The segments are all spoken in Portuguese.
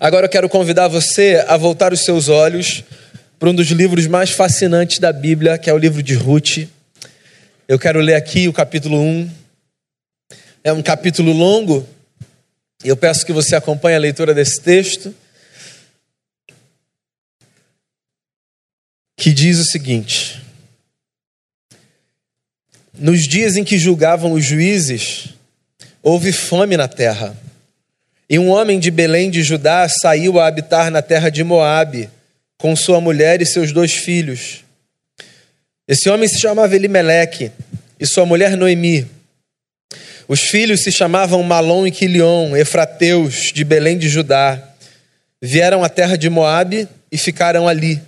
Agora eu quero convidar você a voltar os seus olhos para um dos livros mais fascinantes da Bíblia, que é o livro de Ruth. Eu quero ler aqui o capítulo 1. É um capítulo longo. Eu peço que você acompanhe a leitura desse texto. Que diz o seguinte: Nos dias em que julgavam os juízes, houve fome na terra. E um homem de Belém de Judá saiu a habitar na terra de Moabe, com sua mulher e seus dois filhos. Esse homem se chamava Elimeleque e sua mulher Noemi. Os filhos se chamavam Malom e Quilion, efrateus de Belém de Judá. Vieram à terra de Moabe e ficaram ali.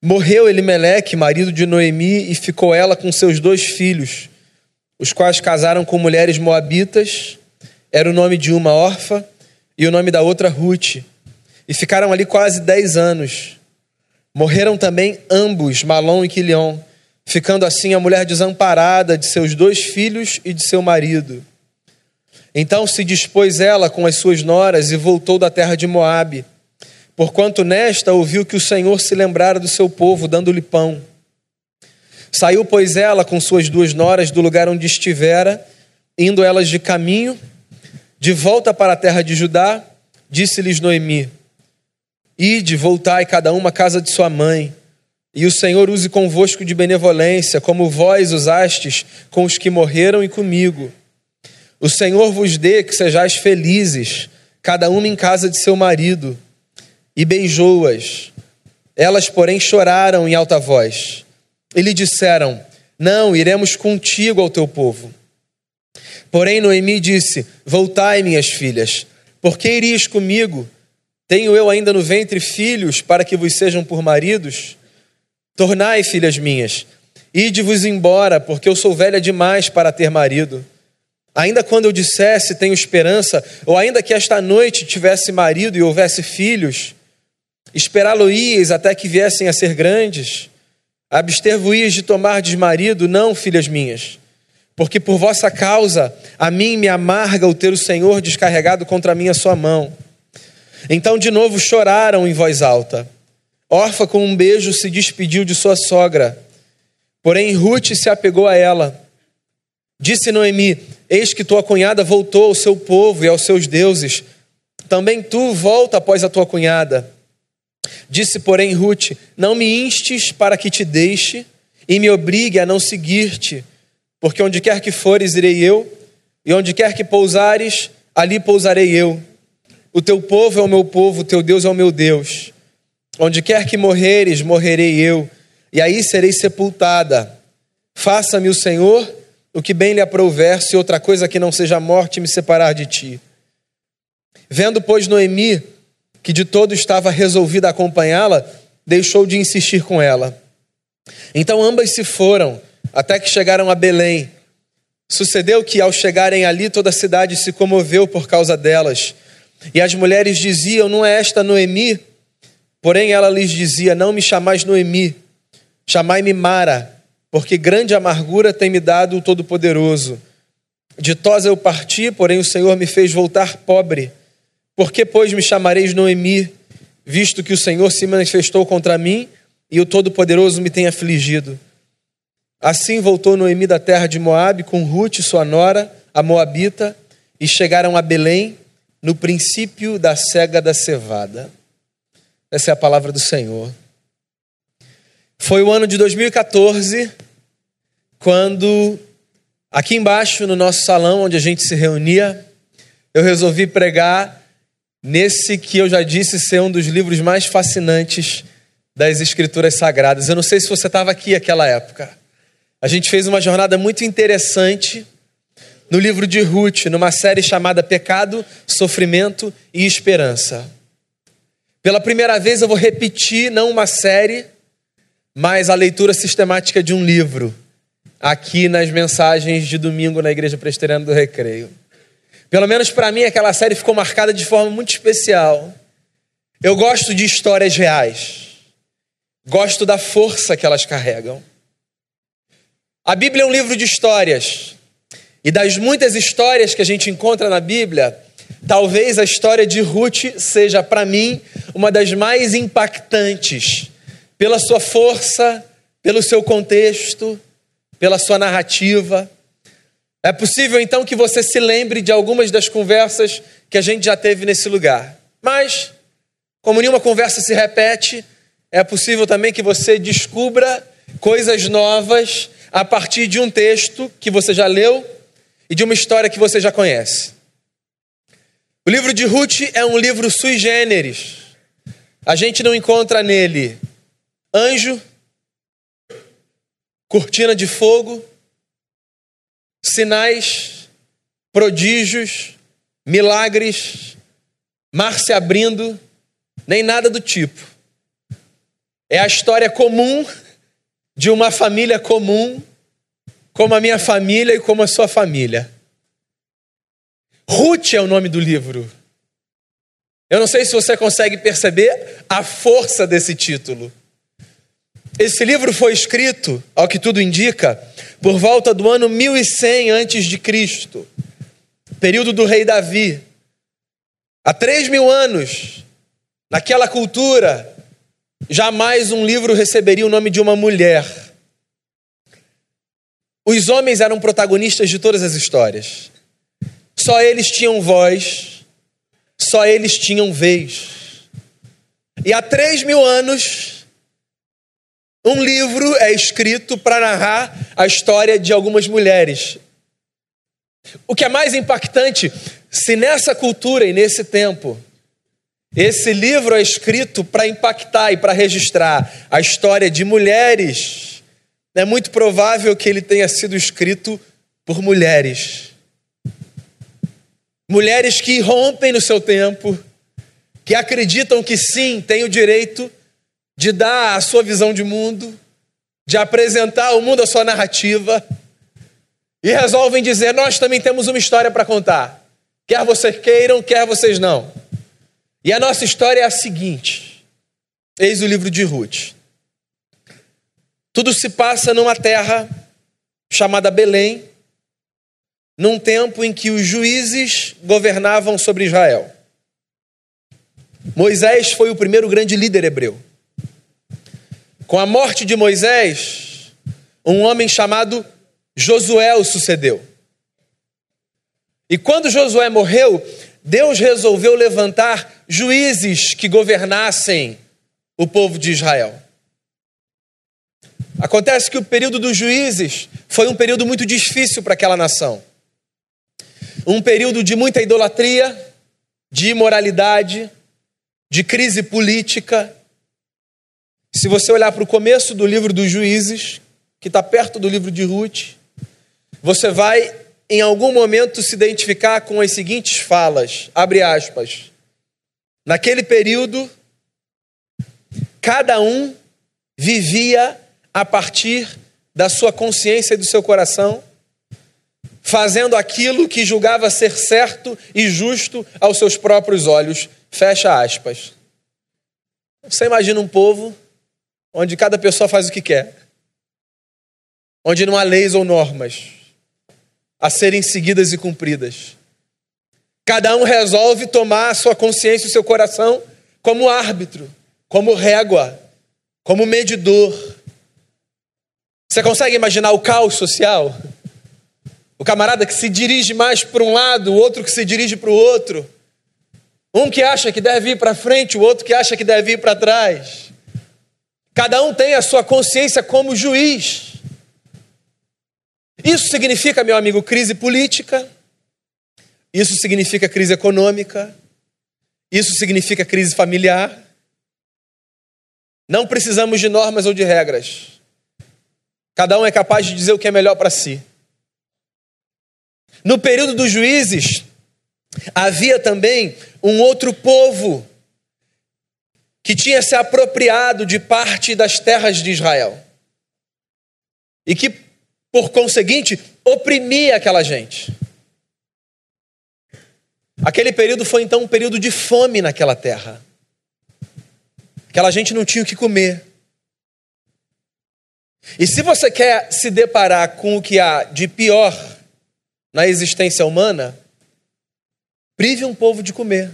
Morreu Elimeleque, marido de Noemi, e ficou ela com seus dois filhos, os quais casaram com mulheres moabitas era o nome de uma órfã e o nome da outra Ruth. E ficaram ali quase dez anos. Morreram também ambos, Malom e Quilion, ficando assim a mulher desamparada de seus dois filhos e de seu marido. Então se dispôs ela com as suas noras e voltou da terra de Moabe, porquanto nesta ouviu que o Senhor se lembrara do seu povo, dando-lhe pão. Saiu, pois, ela com suas duas noras do lugar onde estivera, indo elas de caminho, de volta para a terra de Judá, disse-lhes Noemi: Ide, voltai cada uma à casa de sua mãe, e o Senhor use convosco de benevolência, como vós usastes com os que morreram e comigo. O Senhor vos dê que sejais felizes, cada uma em casa de seu marido. E beijou-as. Elas, porém, choraram em alta voz. E lhe disseram: Não, iremos contigo ao teu povo. Porém, Noemi disse: Voltai, minhas filhas, porque irias comigo? Tenho eu ainda no ventre filhos para que vos sejam por maridos? Tornai, filhas minhas, ide-vos embora, porque eu sou velha demais para ter marido. Ainda quando eu dissesse tenho esperança, ou ainda que esta noite tivesse marido e houvesse filhos, esperá-lo-ias até que viessem a ser grandes? Abster-vos-ias de tomar desmarido? Não, filhas minhas porque por vossa causa a mim me amarga o ter o Senhor descarregado contra mim a sua mão. Então de novo choraram em voz alta. Orfa com um beijo se despediu de sua sogra. Porém Ruth se apegou a ela. Disse Noemi: Eis que tua cunhada voltou ao seu povo e aos seus deuses. Também tu volta após a tua cunhada. Disse, porém, Ruth: Não me instes para que te deixe e me obrigue a não seguir-te porque onde quer que fores, irei eu, e onde quer que pousares, ali pousarei eu. O teu povo é o meu povo, o teu Deus é o meu Deus. Onde quer que morreres, morrerei eu, e aí serei sepultada. Faça-me o Senhor o que bem lhe aprouver, se outra coisa que não seja a morte me separar de ti. Vendo, pois, Noemi, que de todo estava resolvida a acompanhá-la, deixou de insistir com ela. Então ambas se foram até que chegaram a Belém. Sucedeu que, ao chegarem ali, toda a cidade se comoveu por causa delas. E as mulheres diziam: Não é esta Noemi? Porém, ela lhes dizia: Não me chamais Noemi, chamai-me Mara, porque grande amargura tem me dado o Todo-Poderoso. Ditosa eu parti, porém o Senhor me fez voltar pobre. Por que, pois, me chamareis Noemi, visto que o Senhor se manifestou contra mim e o Todo-Poderoso me tem afligido? Assim voltou Noemi da terra de Moabe com Ruth, sua nora, a Moabita, e chegaram a Belém no princípio da cega da cevada. Essa é a palavra do Senhor. Foi o ano de 2014, quando aqui embaixo no nosso salão onde a gente se reunia, eu resolvi pregar nesse que eu já disse ser um dos livros mais fascinantes das Escrituras Sagradas. Eu não sei se você estava aqui naquela época. A gente fez uma jornada muito interessante no livro de Ruth, numa série chamada Pecado, Sofrimento e Esperança. Pela primeira vez eu vou repetir não uma série, mas a leitura sistemática de um livro, aqui nas mensagens de domingo na Igreja Presbiteriana do Recreio. Pelo menos para mim, aquela série ficou marcada de forma muito especial. Eu gosto de histórias reais, gosto da força que elas carregam. A Bíblia é um livro de histórias. E das muitas histórias que a gente encontra na Bíblia, Talvez a história de Ruth seja, para mim, uma das mais impactantes, pela sua força, pelo seu contexto, pela sua narrativa. É possível então que você se lembre de algumas das conversas que a gente já teve nesse lugar. Mas, como nenhuma conversa se repete, é possível também que você descubra coisas novas a partir de um texto que você já leu e de uma história que você já conhece. O livro de Ruth é um livro sui generis. A gente não encontra nele anjo, cortina de fogo, sinais, prodígios, milagres, mar se abrindo, nem nada do tipo. É a história comum de uma família comum, como a minha família e como a sua família. Ruth é o nome do livro. Eu não sei se você consegue perceber a força desse título. Esse livro foi escrito, ao que tudo indica, por volta do ano 1100 antes de Cristo, período do rei Davi. Há três mil anos, naquela cultura, jamais um livro receberia o nome de uma mulher. Os homens eram protagonistas de todas as histórias. Só eles tinham voz, só eles tinham vez. E há três mil anos, um livro é escrito para narrar a história de algumas mulheres. O que é mais impactante, se nessa cultura e nesse tempo, esse livro é escrito para impactar e para registrar a história de mulheres, é muito provável que ele tenha sido escrito por mulheres. Mulheres que rompem no seu tempo, que acreditam que sim, têm o direito de dar a sua visão de mundo, de apresentar ao mundo a sua narrativa, e resolvem dizer: Nós também temos uma história para contar, quer vocês queiram, quer vocês não. E a nossa história é a seguinte: eis o livro de Ruth. Tudo se passa numa terra chamada Belém, num tempo em que os juízes governavam sobre Israel. Moisés foi o primeiro grande líder hebreu. Com a morte de Moisés, um homem chamado Josué o sucedeu. E quando Josué morreu, Deus resolveu levantar juízes que governassem o povo de Israel. Acontece que o período dos juízes foi um período muito difícil para aquela nação. Um período de muita idolatria, de imoralidade, de crise política, se você olhar para o começo do livro dos Juízes, que está perto do livro de Ruth, você vai em algum momento se identificar com as seguintes falas, abre aspas. Naquele período, cada um vivia a partir da sua consciência e do seu coração, fazendo aquilo que julgava ser certo e justo aos seus próprios olhos. Fecha aspas. Você imagina um povo onde cada pessoa faz o que quer, onde não há leis ou normas a serem seguidas e cumpridas. Cada um resolve tomar a sua consciência e o seu coração como árbitro, como régua, como medidor. Você consegue imaginar o caos social? O camarada que se dirige mais para um lado, o outro que se dirige para o outro. Um que acha que deve ir para frente, o outro que acha que deve ir para trás. Cada um tem a sua consciência como juiz. Isso significa, meu amigo, crise política. Isso significa crise econômica. Isso significa crise familiar. Não precisamos de normas ou de regras. Cada um é capaz de dizer o que é melhor para si. No período dos juízes, havia também um outro povo que tinha se apropriado de parte das terras de Israel e que, por conseguinte, oprimia aquela gente. Aquele período foi então um período de fome naquela terra. Aquela gente não tinha o que comer. E se você quer se deparar com o que há de pior na existência humana, prive um povo de comer.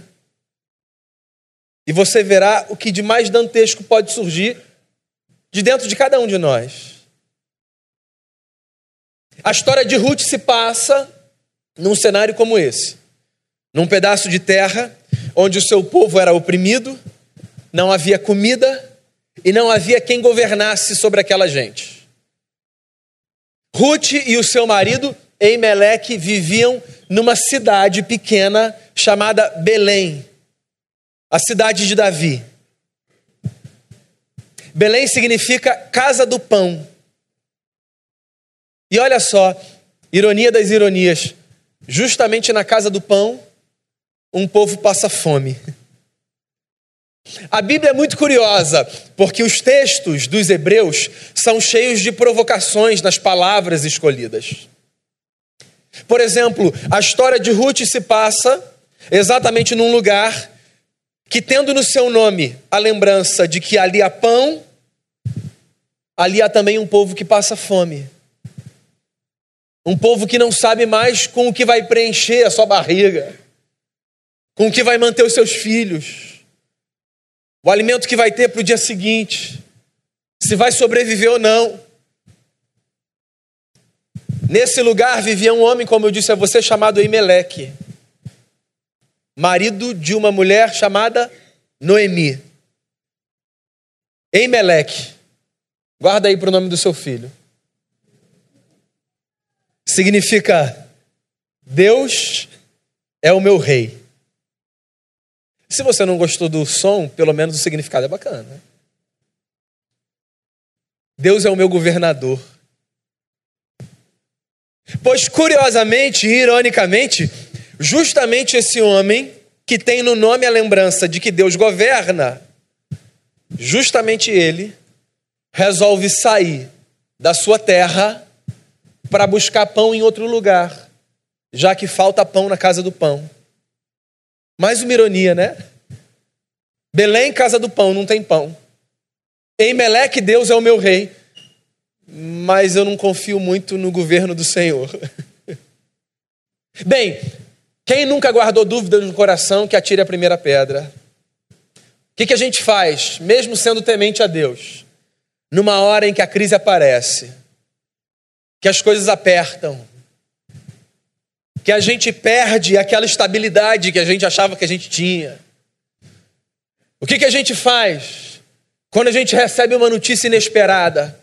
E você verá o que de mais dantesco pode surgir de dentro de cada um de nós. A história de Ruth se passa num cenário como esse num pedaço de terra onde o seu povo era oprimido, não havia comida e não havia quem governasse sobre aquela gente. Ruth e o seu marido, Eimeleque, viviam numa cidade pequena chamada Belém, a cidade de Davi. Belém significa casa do pão. E olha só, ironia das ironias, justamente na casa do pão, um povo passa fome. A Bíblia é muito curiosa, porque os textos dos Hebreus são cheios de provocações nas palavras escolhidas. Por exemplo, a história de Ruth se passa exatamente num lugar que, tendo no seu nome a lembrança de que ali há pão, ali há também um povo que passa fome. Um povo que não sabe mais com o que vai preencher a sua barriga com o que vai manter os seus filhos, o alimento que vai ter para o dia seguinte, se vai sobreviver ou não. Nesse lugar vivia um homem, como eu disse a você, chamado Eimeleque, marido de uma mulher chamada Noemi. Eimeleque, guarda aí para o nome do seu filho. Significa Deus é o meu rei. Se você não gostou do som, pelo menos o significado é bacana. Deus é o meu governador. Pois, curiosamente e ironicamente, justamente esse homem que tem no nome a lembrança de que Deus governa, justamente ele resolve sair da sua terra para buscar pão em outro lugar, já que falta pão na casa do pão. Mais uma ironia, né? Belém, casa do pão, não tem pão. Em Meleque, Deus é o meu rei. Mas eu não confio muito no governo do Senhor. Bem, quem nunca guardou dúvidas no coração que atire a primeira pedra? O que, que a gente faz, mesmo sendo temente a Deus, numa hora em que a crise aparece, que as coisas apertam, que a gente perde aquela estabilidade que a gente achava que a gente tinha. O que, que a gente faz quando a gente recebe uma notícia inesperada?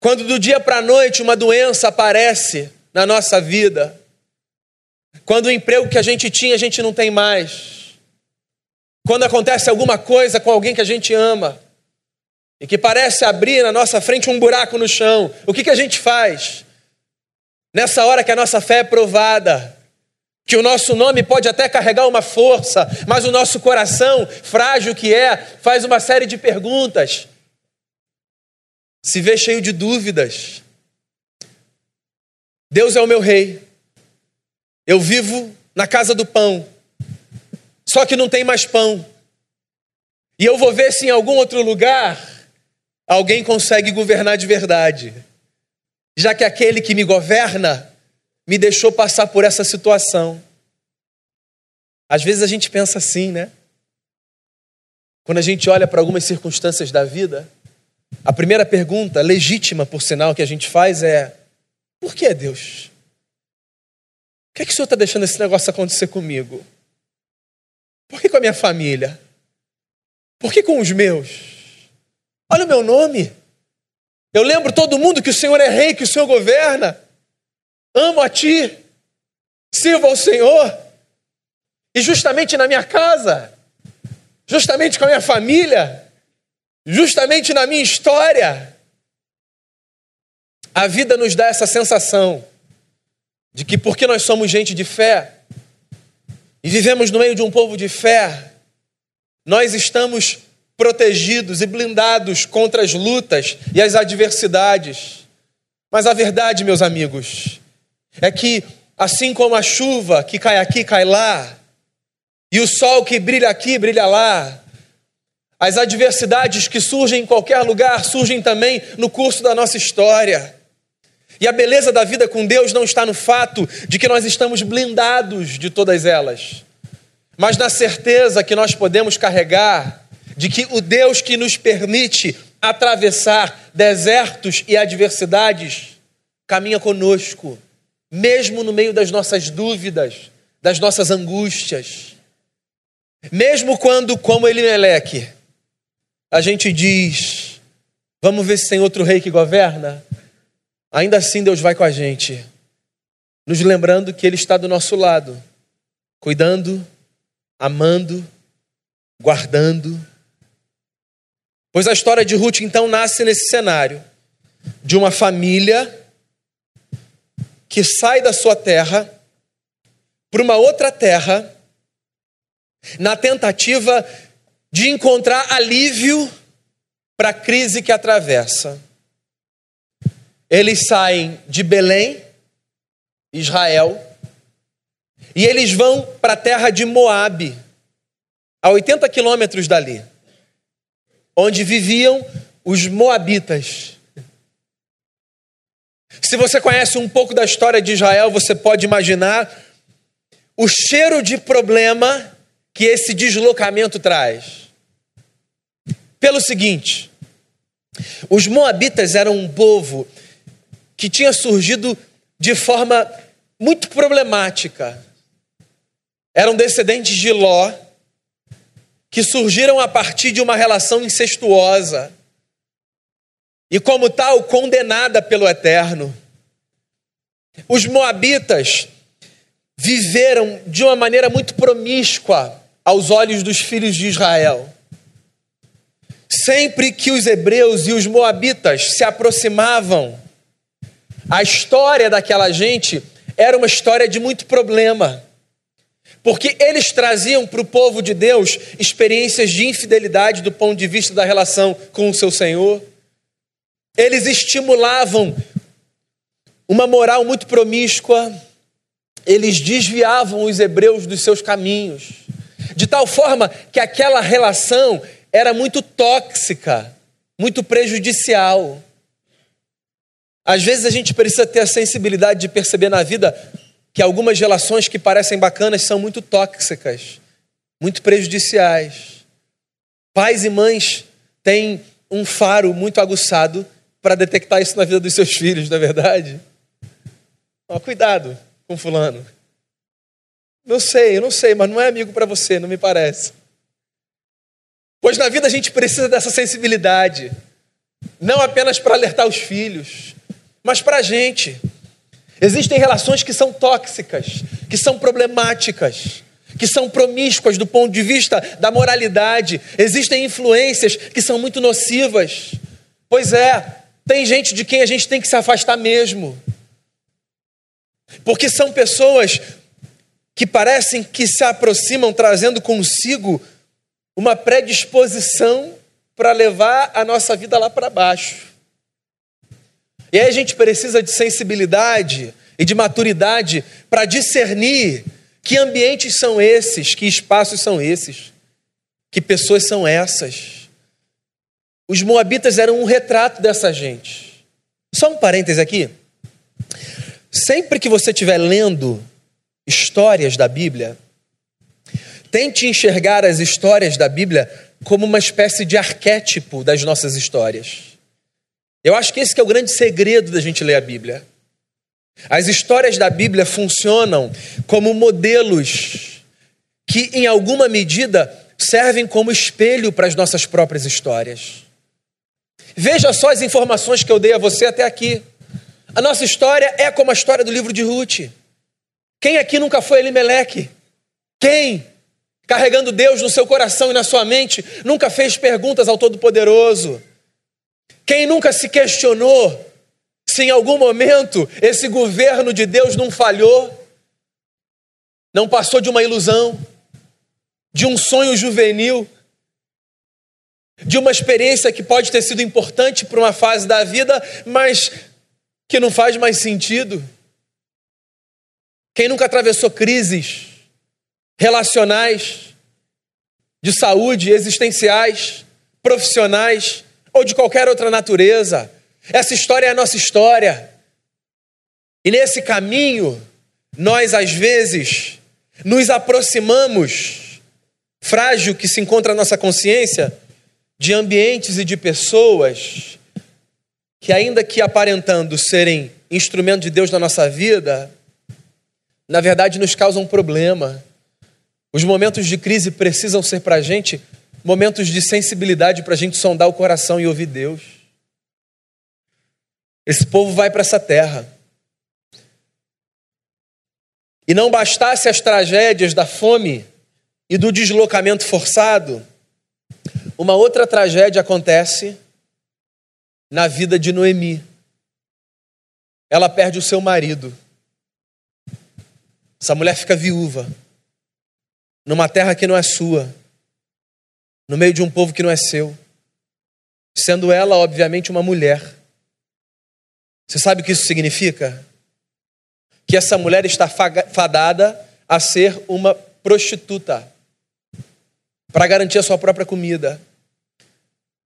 Quando do dia para a noite uma doença aparece na nossa vida? Quando o emprego que a gente tinha a gente não tem mais? Quando acontece alguma coisa com alguém que a gente ama e que parece abrir na nossa frente um buraco no chão, o que, que a gente faz? Nessa hora que a nossa fé é provada, que o nosso nome pode até carregar uma força, mas o nosso coração, frágil que é, faz uma série de perguntas, se vê cheio de dúvidas. Deus é o meu rei, eu vivo na casa do pão, só que não tem mais pão, e eu vou ver se em algum outro lugar alguém consegue governar de verdade já que aquele que me governa me deixou passar por essa situação. Às vezes a gente pensa assim, né? Quando a gente olha para algumas circunstâncias da vida, a primeira pergunta, legítima por sinal, que a gente faz é: por que Deus? Por que, é que o Senhor está deixando esse negócio acontecer comigo? Por que com a minha família? Por que com os meus? Olha o meu nome. Eu lembro todo mundo que o Senhor é rei, que o Senhor governa. Amo a Ti, sirvo ao Senhor. E justamente na minha casa, justamente com a minha família, justamente na minha história, a vida nos dá essa sensação de que porque nós somos gente de fé e vivemos no meio de um povo de fé, nós estamos protegidos e blindados contra as lutas e as adversidades. Mas a verdade, meus amigos, é que assim como a chuva que cai aqui, cai lá, e o sol que brilha aqui, brilha lá, as adversidades que surgem em qualquer lugar surgem também no curso da nossa história. E a beleza da vida com Deus não está no fato de que nós estamos blindados de todas elas, mas na certeza que nós podemos carregar de que o Deus que nos permite atravessar desertos e adversidades caminha conosco, mesmo no meio das nossas dúvidas, das nossas angústias. Mesmo quando, como Elimeleque, a gente diz: vamos ver se tem outro rei que governa, ainda assim Deus vai com a gente, nos lembrando que Ele está do nosso lado, cuidando, amando, guardando. Pois a história de Ruth então nasce nesse cenário de uma família que sai da sua terra para uma outra terra na tentativa de encontrar alívio para a crise que atravessa. Eles saem de Belém, Israel, e eles vão para a terra de Moabe, a 80 quilômetros dali, onde viviam os Moabitas. Se você conhece um pouco da história de Israel, você pode imaginar o cheiro de problema que esse deslocamento traz. Pelo seguinte, os Moabitas eram um povo que tinha surgido de forma muito problemática. Eram descendentes de Ló, que surgiram a partir de uma relação incestuosa e, como tal, condenada pelo Eterno. Os Moabitas viveram de uma maneira muito promíscua aos olhos dos filhos de Israel. Sempre que os hebreus e os moabitas se aproximavam, a história daquela gente era uma história de muito problema. Porque eles traziam para o povo de Deus experiências de infidelidade do ponto de vista da relação com o seu Senhor. Eles estimulavam uma moral muito promíscua. Eles desviavam os hebreus dos seus caminhos de tal forma que aquela relação era muito tóxica, muito prejudicial. Às vezes a gente precisa ter a sensibilidade de perceber na vida que algumas relações que parecem bacanas são muito tóxicas, muito prejudiciais. Pais e mães têm um faro muito aguçado para detectar isso na vida dos seus filhos, não é verdade? Ó, cuidado com fulano. Não sei, eu não sei, mas não é amigo para você, não me parece. Pois na vida a gente precisa dessa sensibilidade, não apenas para alertar os filhos, mas para a gente. Existem relações que são tóxicas, que são problemáticas, que são promíscuas do ponto de vista da moralidade. Existem influências que são muito nocivas. Pois é, tem gente de quem a gente tem que se afastar mesmo. Porque são pessoas que parecem que se aproximam trazendo consigo uma predisposição para levar a nossa vida lá para baixo. E aí a gente precisa de sensibilidade e de maturidade para discernir que ambientes são esses, que espaços são esses, que pessoas são essas. Os moabitas eram um retrato dessa gente. Só um parêntese aqui. Sempre que você estiver lendo histórias da Bíblia, tente enxergar as histórias da Bíblia como uma espécie de arquétipo das nossas histórias. Eu acho que esse que é o grande segredo da gente ler a Bíblia. As histórias da Bíblia funcionam como modelos que, em alguma medida, servem como espelho para as nossas próprias histórias. Veja só as informações que eu dei a você até aqui. A nossa história é como a história do livro de Ruth. Quem aqui nunca foi Elimeleque? Quem, carregando Deus no seu coração e na sua mente, nunca fez perguntas ao Todo-Poderoso? Quem nunca se questionou se em algum momento esse governo de Deus não falhou, não passou de uma ilusão, de um sonho juvenil, de uma experiência que pode ter sido importante para uma fase da vida, mas que não faz mais sentido? Quem nunca atravessou crises relacionais, de saúde, existenciais, profissionais ou de qualquer outra natureza? Essa história é a nossa história. E nesse caminho, nós às vezes nos aproximamos, frágil que se encontra a nossa consciência, de ambientes e de pessoas que, ainda que aparentando serem instrumento de Deus na nossa vida, na verdade nos causam problema. Os momentos de crise precisam ser para a gente momentos de sensibilidade para a gente sondar o coração e ouvir Deus. Esse povo vai para essa terra. E não bastasse as tragédias da fome e do deslocamento forçado, uma outra tragédia acontece na vida de Noemi. Ela perde o seu marido. Essa mulher fica viúva, numa terra que não é sua, no meio de um povo que não é seu, sendo ela, obviamente, uma mulher. Você sabe o que isso significa? Que essa mulher está fadada a ser uma prostituta para garantir a sua própria comida.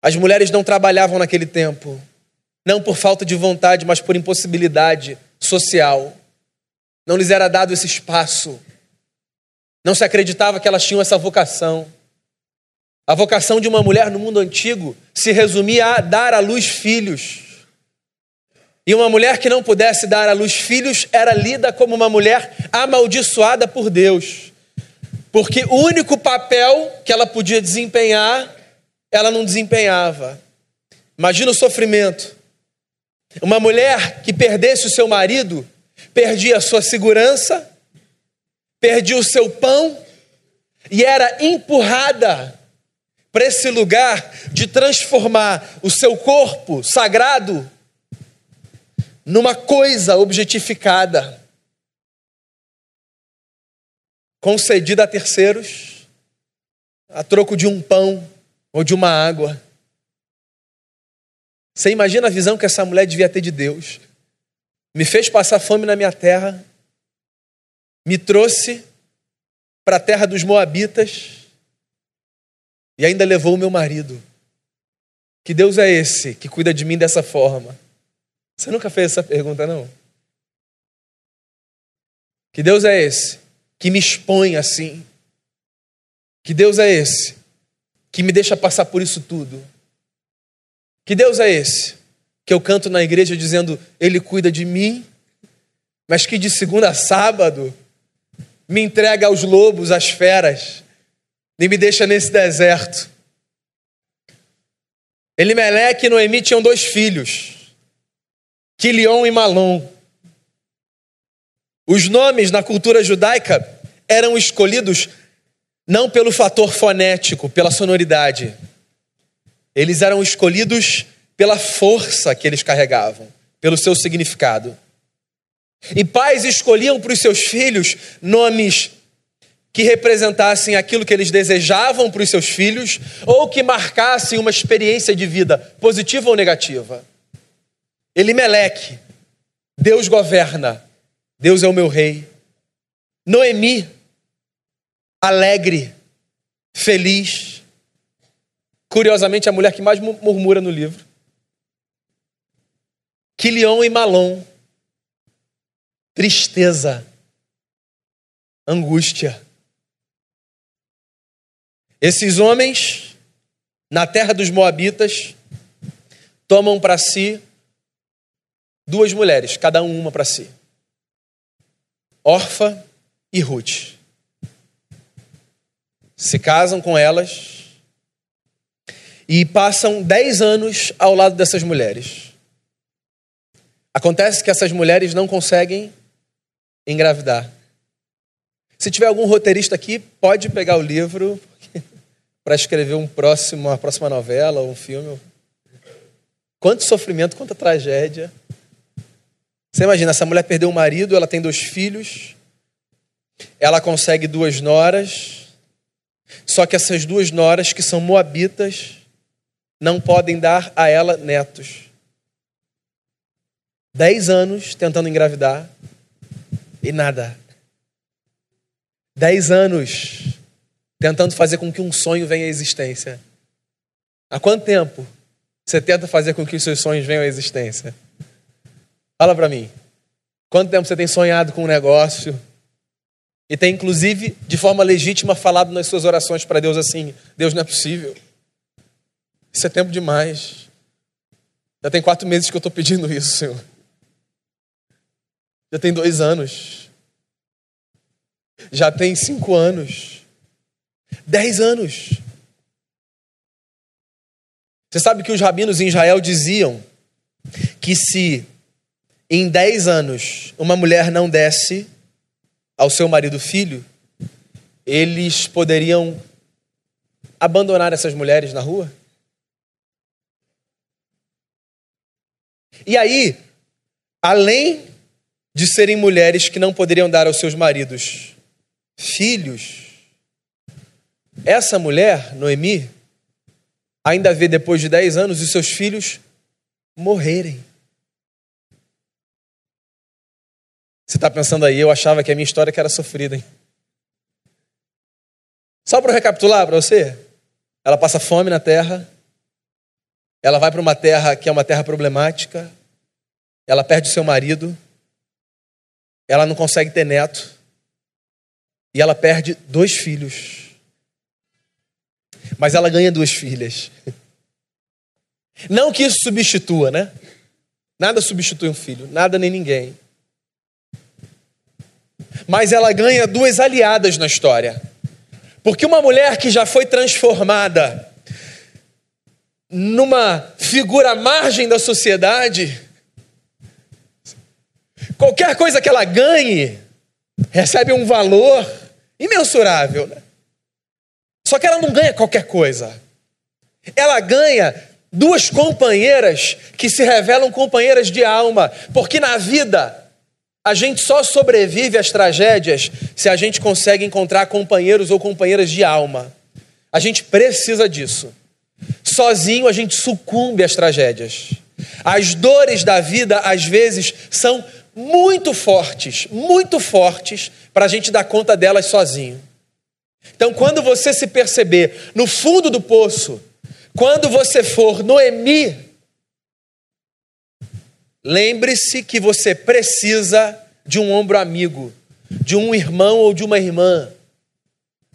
As mulheres não trabalhavam naquele tempo, não por falta de vontade, mas por impossibilidade social. Não lhes era dado esse espaço. Não se acreditava que elas tinham essa vocação. A vocação de uma mulher no mundo antigo se resumia a dar à luz filhos. E uma mulher que não pudesse dar à luz filhos era lida como uma mulher amaldiçoada por Deus. Porque o único papel que ela podia desempenhar, ela não desempenhava. Imagina o sofrimento. Uma mulher que perdesse o seu marido, perdia a sua segurança, perdia o seu pão e era empurrada para esse lugar de transformar o seu corpo sagrado numa coisa objetificada, concedida a terceiros, a troco de um pão ou de uma água. Você imagina a visão que essa mulher devia ter de Deus? Me fez passar fome na minha terra, me trouxe para a terra dos Moabitas e ainda levou o meu marido. Que Deus é esse que cuida de mim dessa forma? Você nunca fez essa pergunta, não? Que Deus é esse que me expõe assim? Que Deus é esse que me deixa passar por isso tudo? Que Deus é esse que eu canto na igreja dizendo, Ele cuida de mim, mas que de segunda a sábado me entrega aos lobos, às feras, e me deixa nesse deserto. Elimeleque e Noemi tinham dois filhos, Quilion e Malom. Os nomes na cultura judaica eram escolhidos não pelo fator fonético, pela sonoridade. Eles eram escolhidos pela força que eles carregavam, pelo seu significado. E pais escolhiam para os seus filhos nomes que representassem aquilo que eles desejavam para os seus filhos ou que marcassem uma experiência de vida positiva ou negativa. Elimeleque, Deus governa, Deus é o meu rei. Noemi, alegre, feliz. Curiosamente, a mulher que mais murmura no livro. Quilion e Malom, tristeza, angústia. Esses homens, na terra dos Moabitas, tomam para si duas mulheres, cada um uma para si: Orfa e Ruth. Se casam com elas e passam dez anos ao lado dessas mulheres. Acontece que essas mulheres não conseguem engravidar. Se tiver algum roteirista aqui, pode pegar o livro para escrever um próximo, uma próxima novela um filme. Quanto sofrimento, quanta tragédia. Você imagina, essa mulher perdeu o marido, ela tem dois filhos, ela consegue duas noras, só que essas duas noras, que são moabitas, não podem dar a ela netos. Dez anos tentando engravidar e nada. Dez anos tentando fazer com que um sonho venha à existência. Há quanto tempo você tenta fazer com que os seus sonhos venham à existência? Fala para mim. Quanto tempo você tem sonhado com um negócio? E tem, inclusive, de forma legítima, falado nas suas orações para Deus assim: Deus não é possível. Isso é tempo demais. Já tem quatro meses que eu estou pedindo isso, Senhor. Já tem dois anos. Já tem cinco anos. Dez anos. Você sabe que os rabinos em Israel diziam que se em dez anos uma mulher não desse ao seu marido filho, eles poderiam abandonar essas mulheres na rua? E aí, além de serem mulheres que não poderiam dar aos seus maridos filhos, essa mulher, Noemi, ainda vê depois de 10 anos os seus filhos morrerem. Você está pensando aí, eu achava que a minha história que era sofrida, hein? Só para recapitular para você, ela passa fome na terra, ela vai para uma terra que é uma terra problemática, ela perde seu marido, ela não consegue ter neto, e ela perde dois filhos. Mas ela ganha duas filhas. Não que isso substitua, né? Nada substitui um filho, nada nem ninguém. Mas ela ganha duas aliadas na história. Porque uma mulher que já foi transformada numa figura à margem da sociedade, qualquer coisa que ela ganhe recebe um valor imensurável. Né? Só que ela não ganha qualquer coisa. Ela ganha duas companheiras que se revelam companheiras de alma, porque na vida a gente só sobrevive às tragédias se a gente consegue encontrar companheiros ou companheiras de alma. A gente precisa disso. Sozinho a gente sucumbe às tragédias. As dores da vida, às vezes, são muito fortes, muito fortes, para a gente dar conta delas sozinho. Então, quando você se perceber no fundo do poço, quando você for Noemi, lembre-se que você precisa de um ombro amigo, de um irmão ou de uma irmã.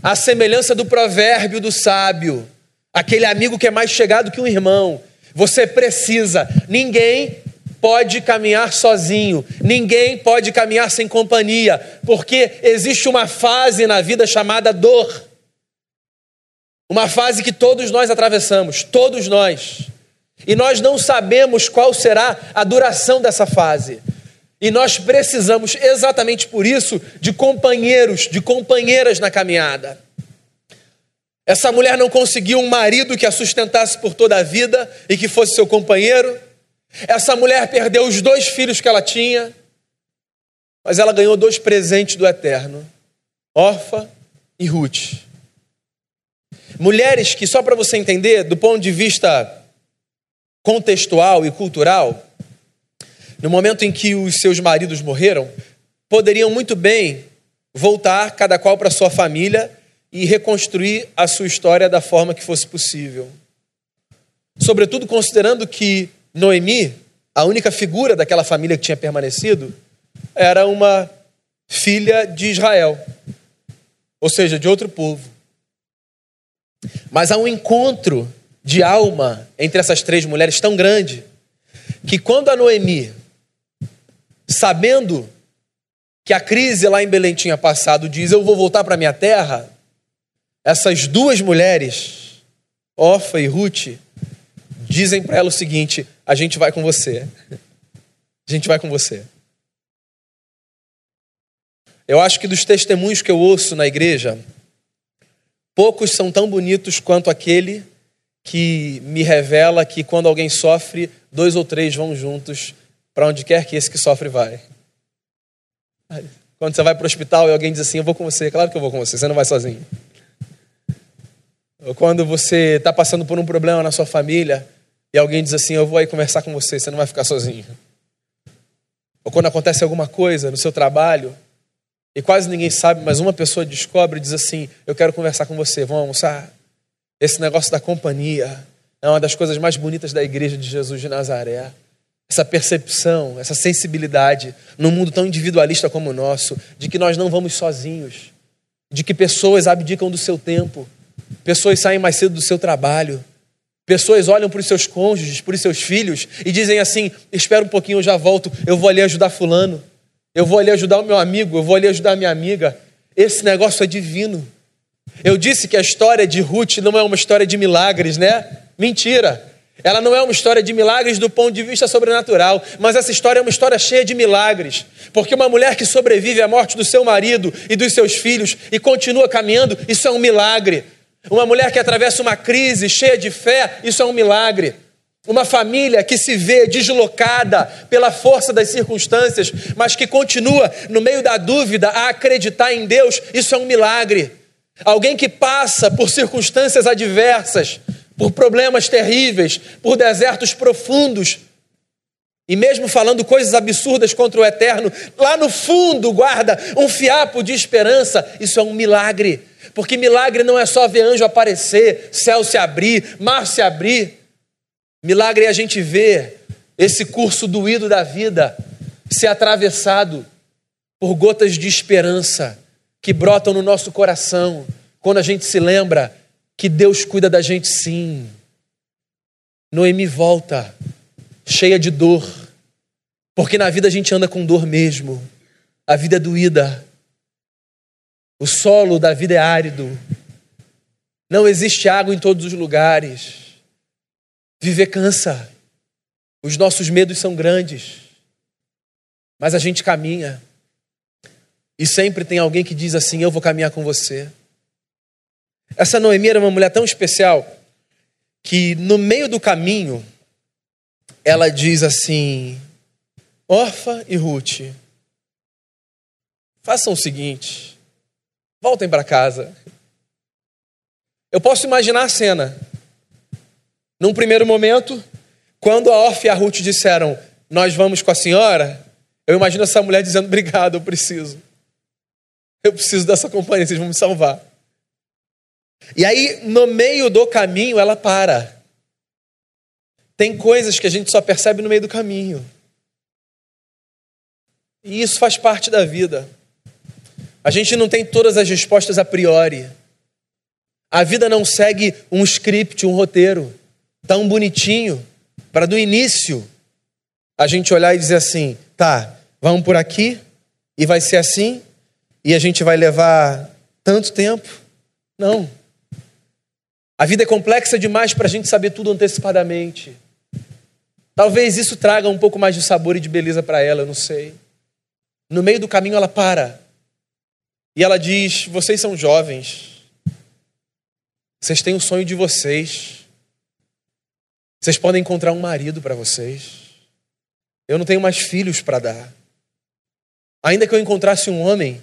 A semelhança do provérbio do sábio, aquele amigo que é mais chegado que um irmão. Você precisa, ninguém pode caminhar sozinho, ninguém pode caminhar sem companhia, porque existe uma fase na vida chamada dor. Uma fase que todos nós atravessamos, todos nós. E nós não sabemos qual será a duração dessa fase. E nós precisamos, exatamente por isso, de companheiros, de companheiras na caminhada. Essa mulher não conseguiu um marido que a sustentasse por toda a vida e que fosse seu companheiro. Essa mulher perdeu os dois filhos que ela tinha, mas ela ganhou dois presentes do Eterno: Orfa e Ruth. Mulheres que, só para você entender, do ponto de vista contextual e cultural, no momento em que os seus maridos morreram, poderiam muito bem voltar, cada qual para sua família, e reconstruir a sua história da forma que fosse possível. Sobretudo considerando que Noemi, a única figura daquela família que tinha permanecido, era uma filha de Israel, ou seja, de outro povo. Mas há um encontro de alma entre essas três mulheres tão grande que quando a Noemi, sabendo que a crise lá em Belém tinha passado, diz: Eu vou voltar para minha terra, essas duas mulheres, Orfa e Ruth, dizem para ela o seguinte: a gente vai com você. A gente vai com você. Eu acho que dos testemunhos que eu ouço na igreja, poucos são tão bonitos quanto aquele que me revela que quando alguém sofre, dois ou três vão juntos para onde quer que esse que sofre vai. Quando você vai para o hospital e alguém diz assim: Eu vou com você, claro que eu vou com você, você não vai sozinho. Ou quando você está passando por um problema na sua família e alguém diz assim: Eu vou aí conversar com você, você não vai ficar sozinho. Ou quando acontece alguma coisa no seu trabalho e quase ninguém sabe, mas uma pessoa descobre e diz assim: Eu quero conversar com você, vamos almoçar. Esse negócio da companhia é uma das coisas mais bonitas da igreja de Jesus de Nazaré. essa percepção, essa sensibilidade, num mundo tão individualista como o nosso, de que nós não vamos sozinhos, de que pessoas abdicam do seu tempo, pessoas saem mais cedo do seu trabalho, pessoas olham para os seus cônjuges, para os seus filhos e dizem assim: espera um pouquinho, eu já volto, eu vou ali ajudar Fulano, eu vou ali ajudar o meu amigo, eu vou ali ajudar a minha amiga. Esse negócio é divino. Eu disse que a história de Ruth não é uma história de milagres, né? Mentira. Ela não é uma história de milagres do ponto de vista sobrenatural, mas essa história é uma história cheia de milagres. Porque uma mulher que sobrevive à morte do seu marido e dos seus filhos e continua caminhando, isso é um milagre. Uma mulher que atravessa uma crise cheia de fé, isso é um milagre. Uma família que se vê deslocada pela força das circunstâncias, mas que continua, no meio da dúvida, a acreditar em Deus, isso é um milagre. Alguém que passa por circunstâncias adversas, por problemas terríveis, por desertos profundos, e mesmo falando coisas absurdas contra o eterno, lá no fundo guarda um fiapo de esperança, isso é um milagre. Porque milagre não é só ver anjo aparecer, céu se abrir, mar se abrir. Milagre é a gente ver esse curso doído da vida ser atravessado por gotas de esperança que brotam no nosso coração quando a gente se lembra que Deus cuida da gente sim. Noemi volta, cheia de dor, porque na vida a gente anda com dor mesmo. A vida é doída. O solo da vida é árido. Não existe água em todos os lugares. Viver cansa. Os nossos medos são grandes. Mas a gente caminha. E sempre tem alguém que diz assim: Eu vou caminhar com você. Essa Noemi era uma mulher tão especial que no meio do caminho ela diz assim: Orfa e Ruth, façam o seguinte, voltem para casa. Eu posso imaginar a cena. Num primeiro momento, quando a Orfa e a Ruth disseram: Nós vamos com a senhora, eu imagino essa mulher dizendo: Obrigado, eu preciso. Eu preciso dessa companhia, vocês vão me salvar. E aí, no meio do caminho, ela para. Tem coisas que a gente só percebe no meio do caminho. E isso faz parte da vida. A gente não tem todas as respostas a priori. A vida não segue um script, um roteiro tão bonitinho para do início a gente olhar e dizer assim: tá, vamos por aqui e vai ser assim e a gente vai levar tanto tempo. Não. A vida é complexa demais para a gente saber tudo antecipadamente. Talvez isso traga um pouco mais de sabor e de beleza para ela, eu não sei. No meio do caminho ela para. E ela diz: Vocês são jovens. Vocês têm o sonho de vocês. Vocês podem encontrar um marido para vocês. Eu não tenho mais filhos para dar. Ainda que eu encontrasse um homem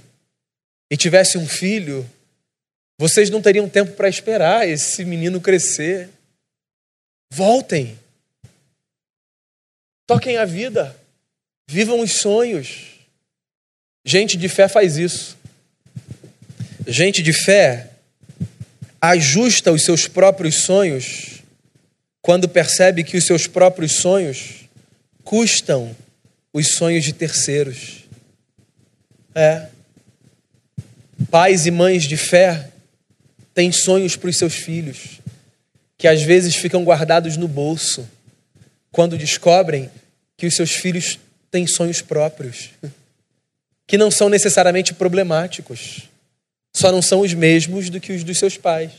e tivesse um filho, vocês não teriam tempo para esperar esse menino crescer. Voltem. Toquem a vida. Vivam os sonhos. Gente de fé faz isso. Gente de fé ajusta os seus próprios sonhos quando percebe que os seus próprios sonhos custam os sonhos de terceiros. É. Pais e mães de fé têm sonhos para os seus filhos, que às vezes ficam guardados no bolso, quando descobrem que os seus filhos têm sonhos próprios, que não são necessariamente problemáticos, só não são os mesmos do que os dos seus pais.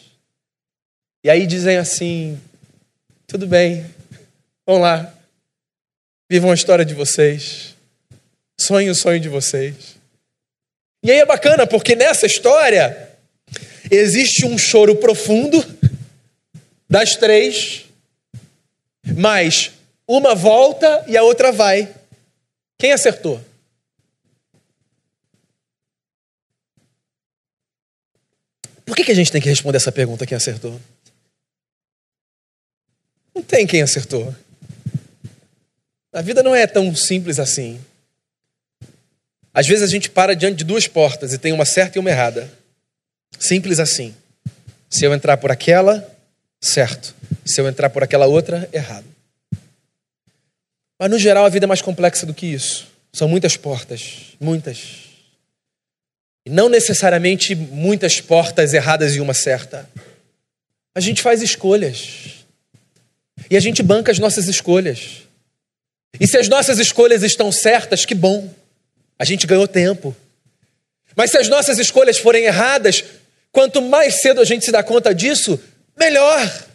E aí dizem assim: tudo bem, vão lá, vivam a história de vocês, sonhem o sonho de vocês. E aí é bacana, porque nessa história, Existe um choro profundo das três, mas uma volta e a outra vai. Quem acertou? Por que, que a gente tem que responder essa pergunta: quem acertou? Não tem quem acertou. A vida não é tão simples assim. Às vezes a gente para diante de duas portas e tem uma certa e uma errada. Simples assim. Se eu entrar por aquela, certo. Se eu entrar por aquela outra, errado. Mas no geral a vida é mais complexa do que isso. São muitas portas, muitas. E não necessariamente muitas portas erradas e uma certa. A gente faz escolhas. E a gente banca as nossas escolhas. E se as nossas escolhas estão certas, que bom. A gente ganhou tempo. Mas se as nossas escolhas forem erradas, quanto mais cedo a gente se dá conta disso, melhor.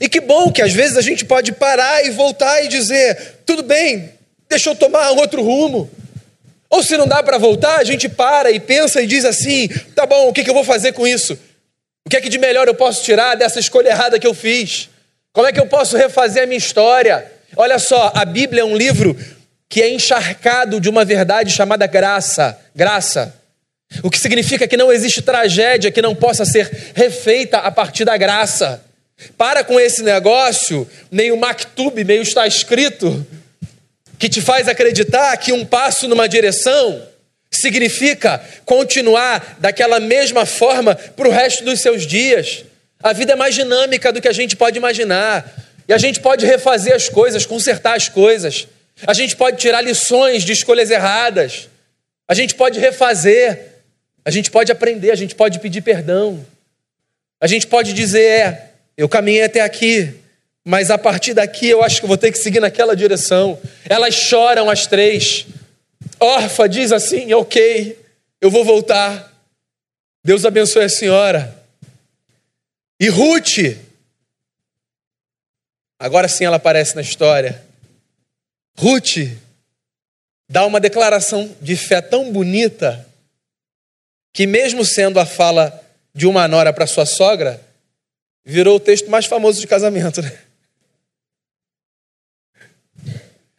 E que bom que às vezes a gente pode parar e voltar e dizer: tudo bem, deixa eu tomar outro rumo. Ou se não dá para voltar, a gente para e pensa e diz assim: tá bom, o que, que eu vou fazer com isso? O que é que de melhor eu posso tirar dessa escolha errada que eu fiz? Como é que eu posso refazer a minha história? Olha só, a Bíblia é um livro que é encharcado de uma verdade chamada graça. Graça. O que significa que não existe tragédia que não possa ser refeita a partir da graça. Para com esse negócio, meio maktub, meio está escrito, que te faz acreditar que um passo numa direção significa continuar daquela mesma forma para o resto dos seus dias. A vida é mais dinâmica do que a gente pode imaginar. E a gente pode refazer as coisas, consertar as coisas. A gente pode tirar lições de escolhas erradas. A gente pode refazer. A gente pode aprender, a gente pode pedir perdão. A gente pode dizer, é, eu caminhei até aqui, mas a partir daqui eu acho que vou ter que seguir naquela direção. Elas choram as três. Orfa diz assim: ok, eu vou voltar. Deus abençoe a senhora. E Ruth, agora sim ela aparece na história. Ruth dá uma declaração de fé tão bonita que, mesmo sendo a fala de uma nora para sua sogra, virou o texto mais famoso de casamento. Né?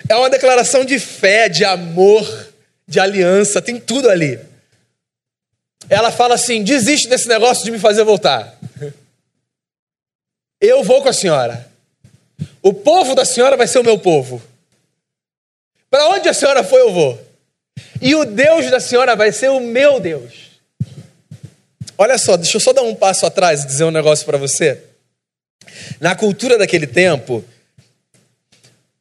É uma declaração de fé, de amor, de aliança, tem tudo ali. Ela fala assim: desiste desse negócio de me fazer voltar. Eu vou com a senhora. O povo da senhora vai ser o meu povo. Para onde a senhora foi, eu vou. E o Deus da senhora vai ser o meu Deus. Olha só, deixa eu só dar um passo atrás e dizer um negócio para você. Na cultura daquele tempo,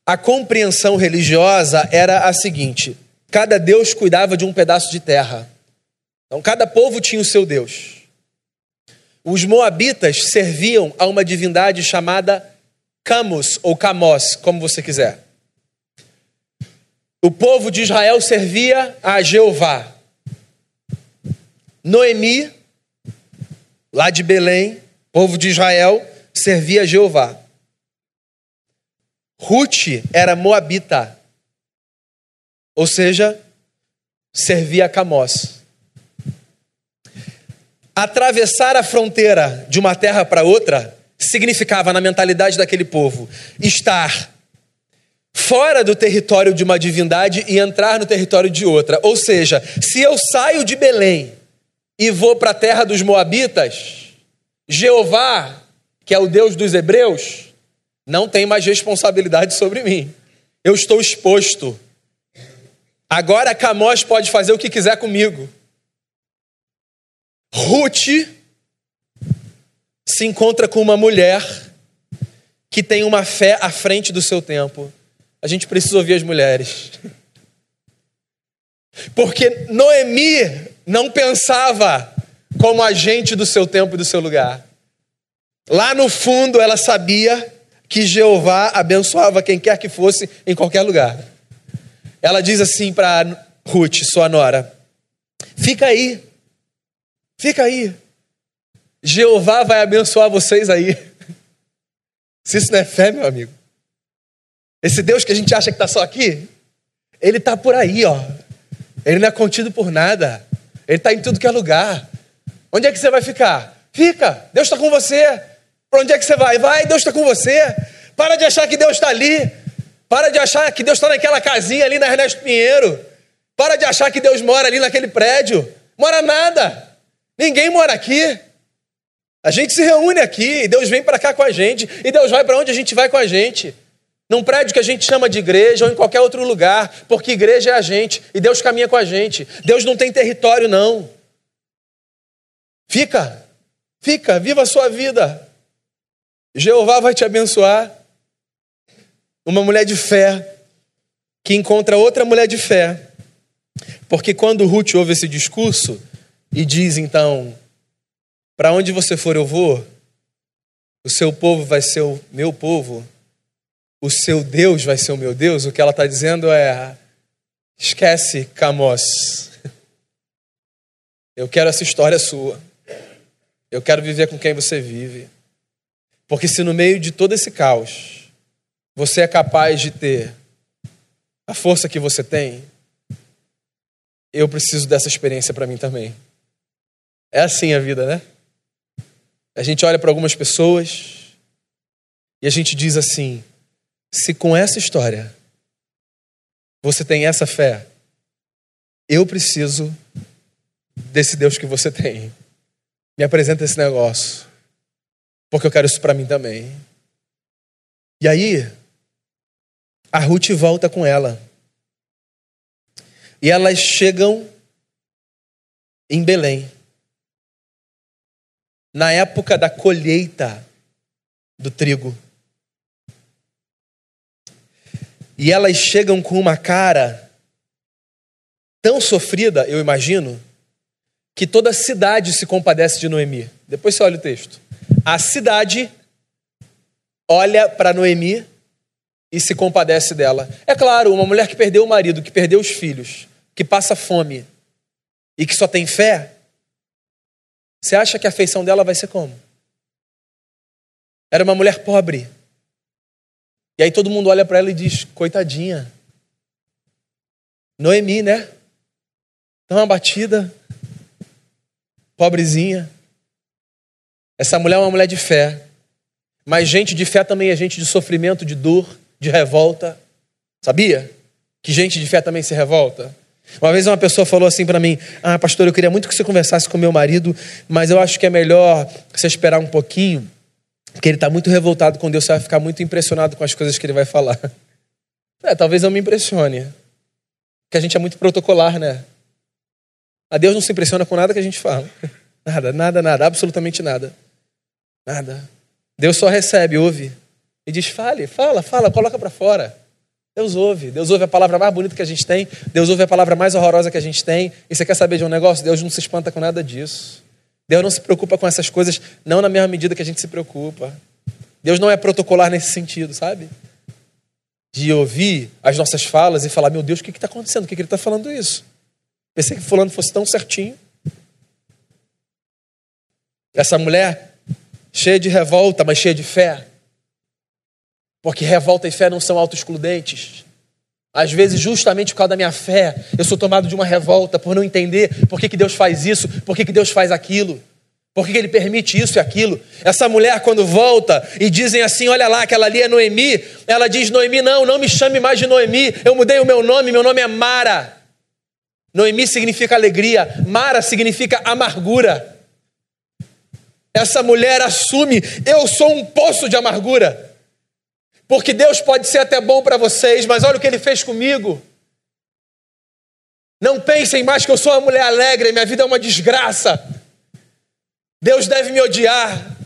a compreensão religiosa era a seguinte: cada Deus cuidava de um pedaço de terra. Então, cada povo tinha o seu Deus. Os moabitas serviam a uma divindade chamada Camus ou Camos, como você quiser. O povo de Israel servia a Jeová. Noemi lá de Belém, povo de Israel, servia a Jeová. Ruth era moabita, ou seja, servia a Camós. Atravessar a fronteira de uma terra para outra significava, na mentalidade daquele povo, estar fora do território de uma divindade e entrar no território de outra. Ou seja, se eu saio de Belém e vou para a terra dos Moabitas, Jeová, que é o Deus dos Hebreus, não tem mais responsabilidade sobre mim. Eu estou exposto. Agora Camós pode fazer o que quiser comigo. Ruth se encontra com uma mulher que tem uma fé à frente do seu tempo. A gente precisa ouvir as mulheres. Porque Noemi não pensava como agente do seu tempo e do seu lugar. Lá no fundo, ela sabia que Jeová abençoava quem quer que fosse em qualquer lugar. Ela diz assim para Ruth, sua nora: Fica aí, fica aí. Jeová vai abençoar vocês aí. Se isso não é fé, meu amigo. Esse Deus que a gente acha que está só aqui, ele está por aí, ó. Ele não é contido por nada. Ele está em tudo que é lugar. Onde é que você vai ficar? Fica. Deus está com você. Para onde é que você vai? Vai, Deus está com você. Para de achar que Deus está ali. Para de achar que Deus está naquela casinha ali na Ernesto Pinheiro. Para de achar que Deus mora ali naquele prédio. Mora nada. Ninguém mora aqui. A gente se reúne aqui e Deus vem para cá com a gente. E Deus vai para onde a gente vai com a gente. Num prédio que a gente chama de igreja ou em qualquer outro lugar, porque igreja é a gente e Deus caminha com a gente. Deus não tem território, não. Fica, fica, viva a sua vida. Jeová vai te abençoar. Uma mulher de fé, que encontra outra mulher de fé. Porque quando Ruth ouve esse discurso e diz então: Para onde você for eu vou, o seu povo vai ser o meu povo, o seu Deus vai ser o meu Deus, o que ela está dizendo é: esquece Camos. Eu quero essa história sua. Eu quero viver com quem você vive. Porque se no meio de todo esse caos você é capaz de ter a força que você tem, eu preciso dessa experiência para mim também. É assim a vida, né? A gente olha para algumas pessoas e a gente diz assim: se com essa história você tem essa fé, eu preciso desse Deus que você tem. Me apresenta esse negócio, porque eu quero isso para mim também. E aí, a Ruth volta com ela. E elas chegam em Belém na época da colheita do trigo. E elas chegam com uma cara tão sofrida, eu imagino, que toda a cidade se compadece de Noemi. Depois você olha o texto. A cidade olha para Noemi e se compadece dela. É claro, uma mulher que perdeu o marido, que perdeu os filhos, que passa fome e que só tem fé, você acha que a feição dela vai ser como? Era uma mulher pobre. E aí todo mundo olha para ela e diz: coitadinha. Noemi, né? Tão abatida, pobrezinha. Essa mulher é uma mulher de fé. Mas gente de fé também é gente de sofrimento, de dor, de revolta. Sabia? Que gente de fé também se revolta. Uma vez uma pessoa falou assim para mim: Ah, pastor, eu queria muito que você conversasse com meu marido, mas eu acho que é melhor você esperar um pouquinho, porque ele está muito revoltado com Deus, você vai ficar muito impressionado com as coisas que ele vai falar. É, talvez eu me impressione, porque a gente é muito protocolar, né? A Deus não se impressiona com nada que a gente fala. Nada, nada, nada, absolutamente nada. Nada. Deus só recebe, ouve e diz: fale, fala, fala, coloca para fora. Deus ouve. Deus ouve a palavra mais bonita que a gente tem. Deus ouve a palavra mais horrorosa que a gente tem. E você quer saber de um negócio? Deus não se espanta com nada disso. Deus não se preocupa com essas coisas, não na mesma medida que a gente se preocupa. Deus não é protocolar nesse sentido, sabe? De ouvir as nossas falas e falar: Meu Deus, o que está acontecendo? Por que, que ele está falando isso? Pensei que Fulano fosse tão certinho. Essa mulher, cheia de revolta, mas cheia de fé, porque revolta e fé não são autoexcludentes. Às vezes, justamente por causa da minha fé, eu sou tomado de uma revolta por não entender por que, que Deus faz isso, por que, que Deus faz aquilo, por que, que Ele permite isso e aquilo. Essa mulher, quando volta e dizem assim: Olha lá, aquela ali é Noemi, ela diz: Noemi, não, não me chame mais de Noemi, eu mudei o meu nome, meu nome é Mara. Noemi significa alegria, Mara significa amargura. Essa mulher assume: Eu sou um poço de amargura. Porque Deus pode ser até bom para vocês, mas olha o que ele fez comigo. Não pensem mais que eu sou uma mulher alegre, minha vida é uma desgraça. Deus deve me odiar.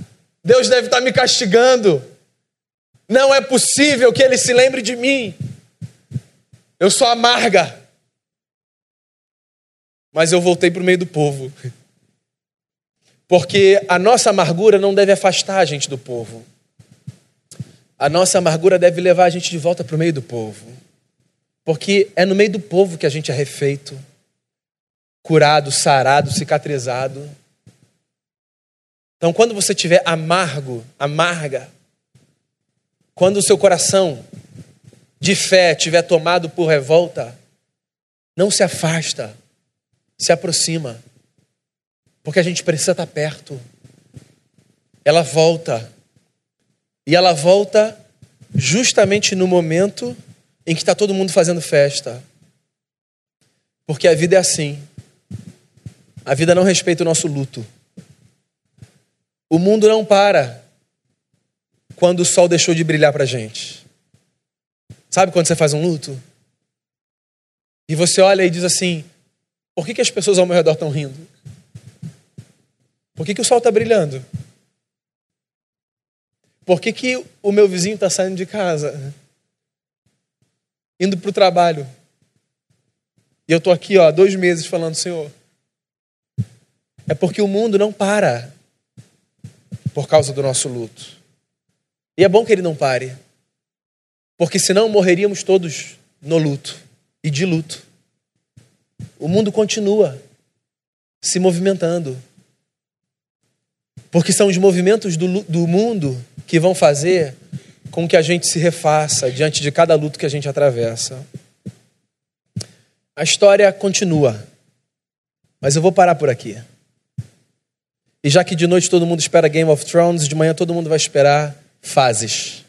Deus deve estar me castigando. Não é possível que ele se lembre de mim. Eu sou amarga. Mas eu voltei para o meio do povo. Porque a nossa amargura não deve afastar a gente do povo. A nossa amargura deve levar a gente de volta para o meio do povo. Porque é no meio do povo que a gente é refeito, curado, sarado, cicatrizado. Então, quando você estiver amargo, amarga, quando o seu coração de fé estiver tomado por revolta, não se afasta, se aproxima, porque a gente precisa estar perto. Ela volta e ela volta justamente no momento em que está todo mundo fazendo festa. Porque a vida é assim. A vida não respeita o nosso luto. O mundo não para quando o sol deixou de brilhar para gente. Sabe quando você faz um luto? E você olha e diz assim: por que, que as pessoas ao meu redor estão rindo? Por que, que o sol está brilhando? Por que, que o meu vizinho está saindo de casa? indo para o trabalho. E eu estou aqui ó, há dois meses falando, Senhor, é porque o mundo não para por causa do nosso luto. E é bom que ele não pare, porque senão morreríamos todos no luto e de luto. O mundo continua se movimentando. Porque são os movimentos do, do mundo que vão fazer com que a gente se refaça diante de cada luto que a gente atravessa. A história continua, mas eu vou parar por aqui. E já que de noite todo mundo espera Game of Thrones, de manhã todo mundo vai esperar fases.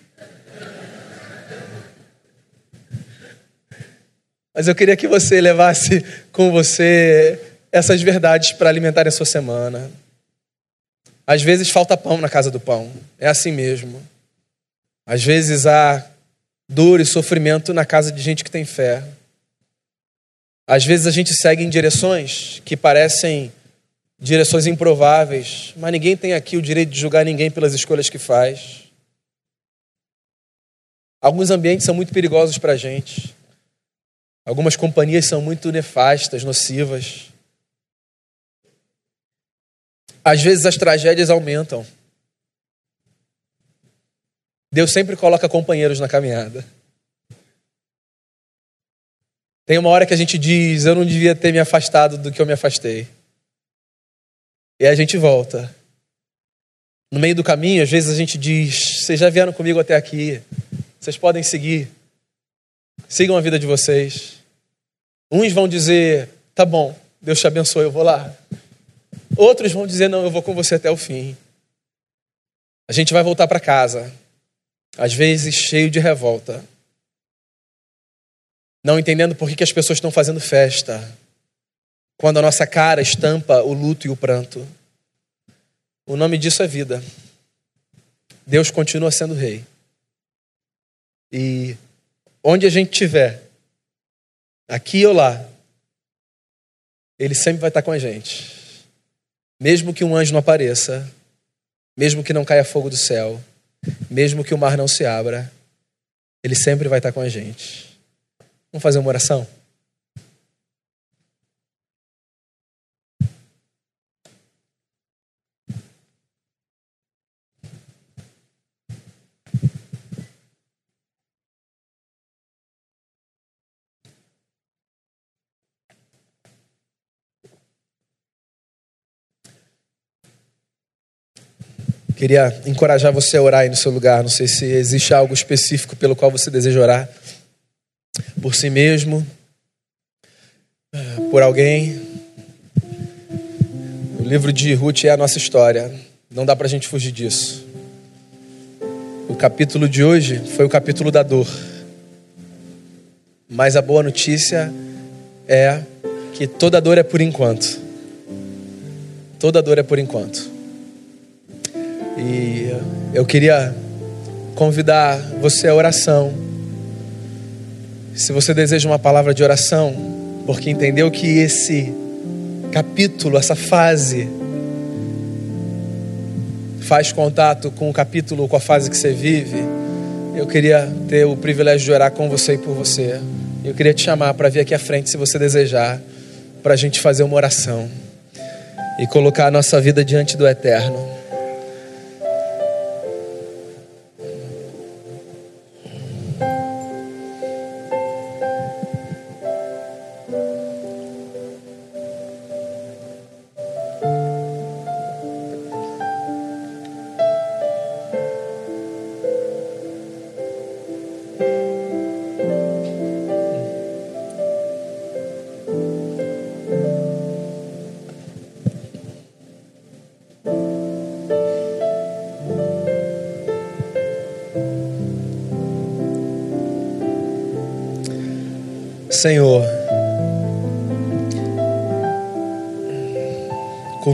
Mas eu queria que você levasse com você essas verdades para alimentar a sua semana. Às vezes falta pão na casa do pão, é assim mesmo. Às vezes há dor e sofrimento na casa de gente que tem fé. Às vezes a gente segue em direções que parecem direções improváveis, mas ninguém tem aqui o direito de julgar ninguém pelas escolhas que faz. Alguns ambientes são muito perigosos para a gente. Algumas companhias são muito nefastas, nocivas. Às vezes as tragédias aumentam. Deus sempre coloca companheiros na caminhada. Tem uma hora que a gente diz: Eu não devia ter me afastado do que eu me afastei. E a gente volta. No meio do caminho, às vezes a gente diz: Vocês já vieram comigo até aqui. Vocês podem seguir. Sigam a vida de vocês. Uns vão dizer: Tá bom, Deus te abençoe, eu vou lá. Outros vão dizer: Não, eu vou com você até o fim. A gente vai voltar para casa, às vezes cheio de revolta, não entendendo por que, que as pessoas estão fazendo festa, quando a nossa cara estampa o luto e o pranto. O nome disso é vida. Deus continua sendo rei. E onde a gente estiver, aqui ou lá, Ele sempre vai estar com a gente. Mesmo que um anjo não apareça, mesmo que não caia fogo do céu, mesmo que o mar não se abra, Ele sempre vai estar com a gente. Vamos fazer uma oração? Queria encorajar você a orar aí no seu lugar. Não sei se existe algo específico pelo qual você deseja orar. Por si mesmo, por alguém. O livro de Ruth é a nossa história. Não dá para a gente fugir disso. O capítulo de hoje foi o capítulo da dor. Mas a boa notícia é que toda dor é por enquanto. Toda dor é por enquanto. E eu queria convidar você à oração. Se você deseja uma palavra de oração, porque entendeu que esse capítulo, essa fase, faz contato com o capítulo, com a fase que você vive, eu queria ter o privilégio de orar com você e por você. Eu queria te chamar para vir aqui à frente, se você desejar, para a gente fazer uma oração e colocar a nossa vida diante do Eterno.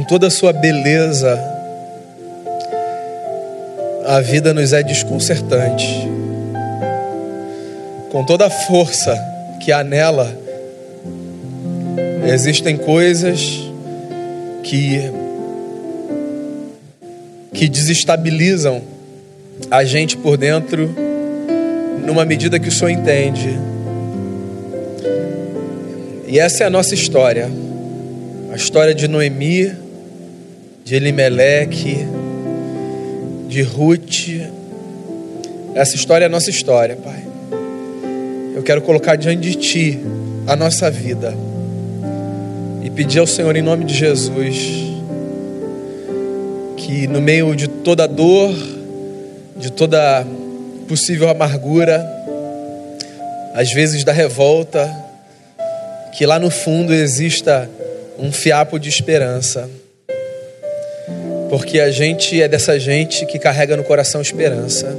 Toda a sua beleza, a vida nos é desconcertante. Com toda a força que há nela, existem coisas que que desestabilizam a gente por dentro numa medida que o Senhor entende. E essa é a nossa história. A história de Noemi, de Elimeleque, de Ruth. Essa história é a nossa história, Pai. Eu quero colocar diante de Ti a nossa vida e pedir ao Senhor, em nome de Jesus, que no meio de toda dor, de toda possível amargura, às vezes da revolta, que lá no fundo exista um fiapo de esperança. Porque a gente é dessa gente que carrega no coração esperança.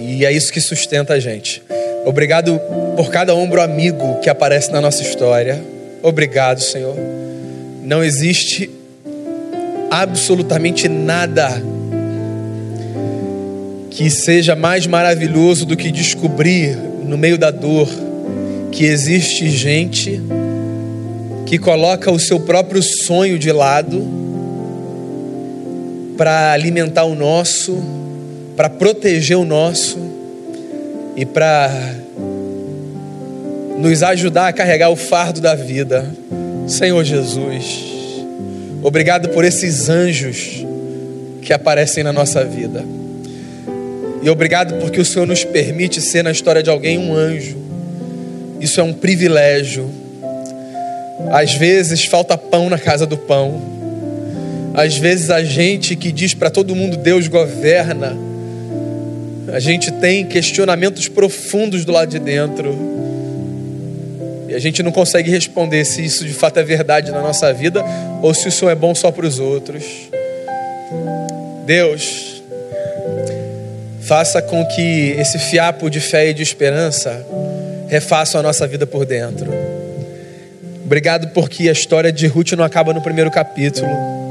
E é isso que sustenta a gente. Obrigado por cada ombro amigo que aparece na nossa história. Obrigado, Senhor. Não existe absolutamente nada que seja mais maravilhoso do que descobrir no meio da dor que existe gente que coloca o seu próprio sonho de lado para alimentar o nosso, para proteger o nosso e para nos ajudar a carregar o fardo da vida. Senhor Jesus, obrigado por esses anjos que aparecem na nossa vida. E obrigado porque o Senhor nos permite ser na história de alguém um anjo. Isso é um privilégio. Às vezes falta pão na casa do pão. Às vezes a gente que diz para todo mundo Deus governa, a gente tem questionamentos profundos do lado de dentro. E a gente não consegue responder se isso de fato é verdade na nossa vida ou se isso é bom só para os outros. Deus, faça com que esse fiapo de fé e de esperança refaça a nossa vida por dentro. Obrigado porque a história de Ruth não acaba no primeiro capítulo.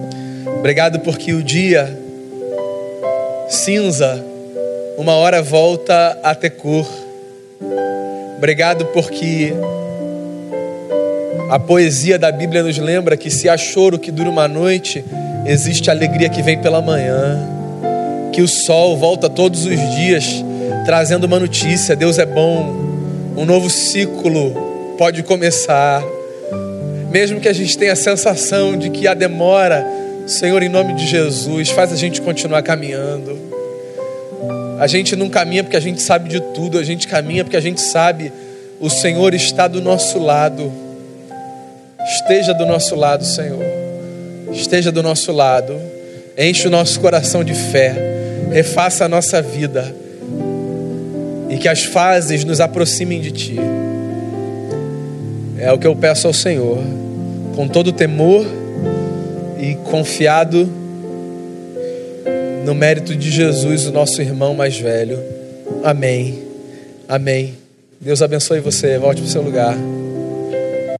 Obrigado porque o dia cinza, uma hora volta a ter cor. Obrigado porque a poesia da Bíblia nos lembra que se há choro que dura uma noite, existe alegria que vem pela manhã. Que o sol volta todos os dias trazendo uma notícia: Deus é bom, um novo ciclo pode começar. Mesmo que a gente tenha a sensação de que há demora, Senhor, em nome de Jesus, faz a gente continuar caminhando. A gente não caminha porque a gente sabe de tudo, a gente caminha porque a gente sabe o Senhor está do nosso lado. Esteja do nosso lado, Senhor. Esteja do nosso lado. Enche o nosso coração de fé. Refaça a nossa vida. E que as fases nos aproximem de Ti. É o que eu peço ao Senhor. Com todo temor e confiado no mérito de Jesus, o nosso irmão mais velho. Amém. Amém. Deus abençoe você. Volte para o seu lugar.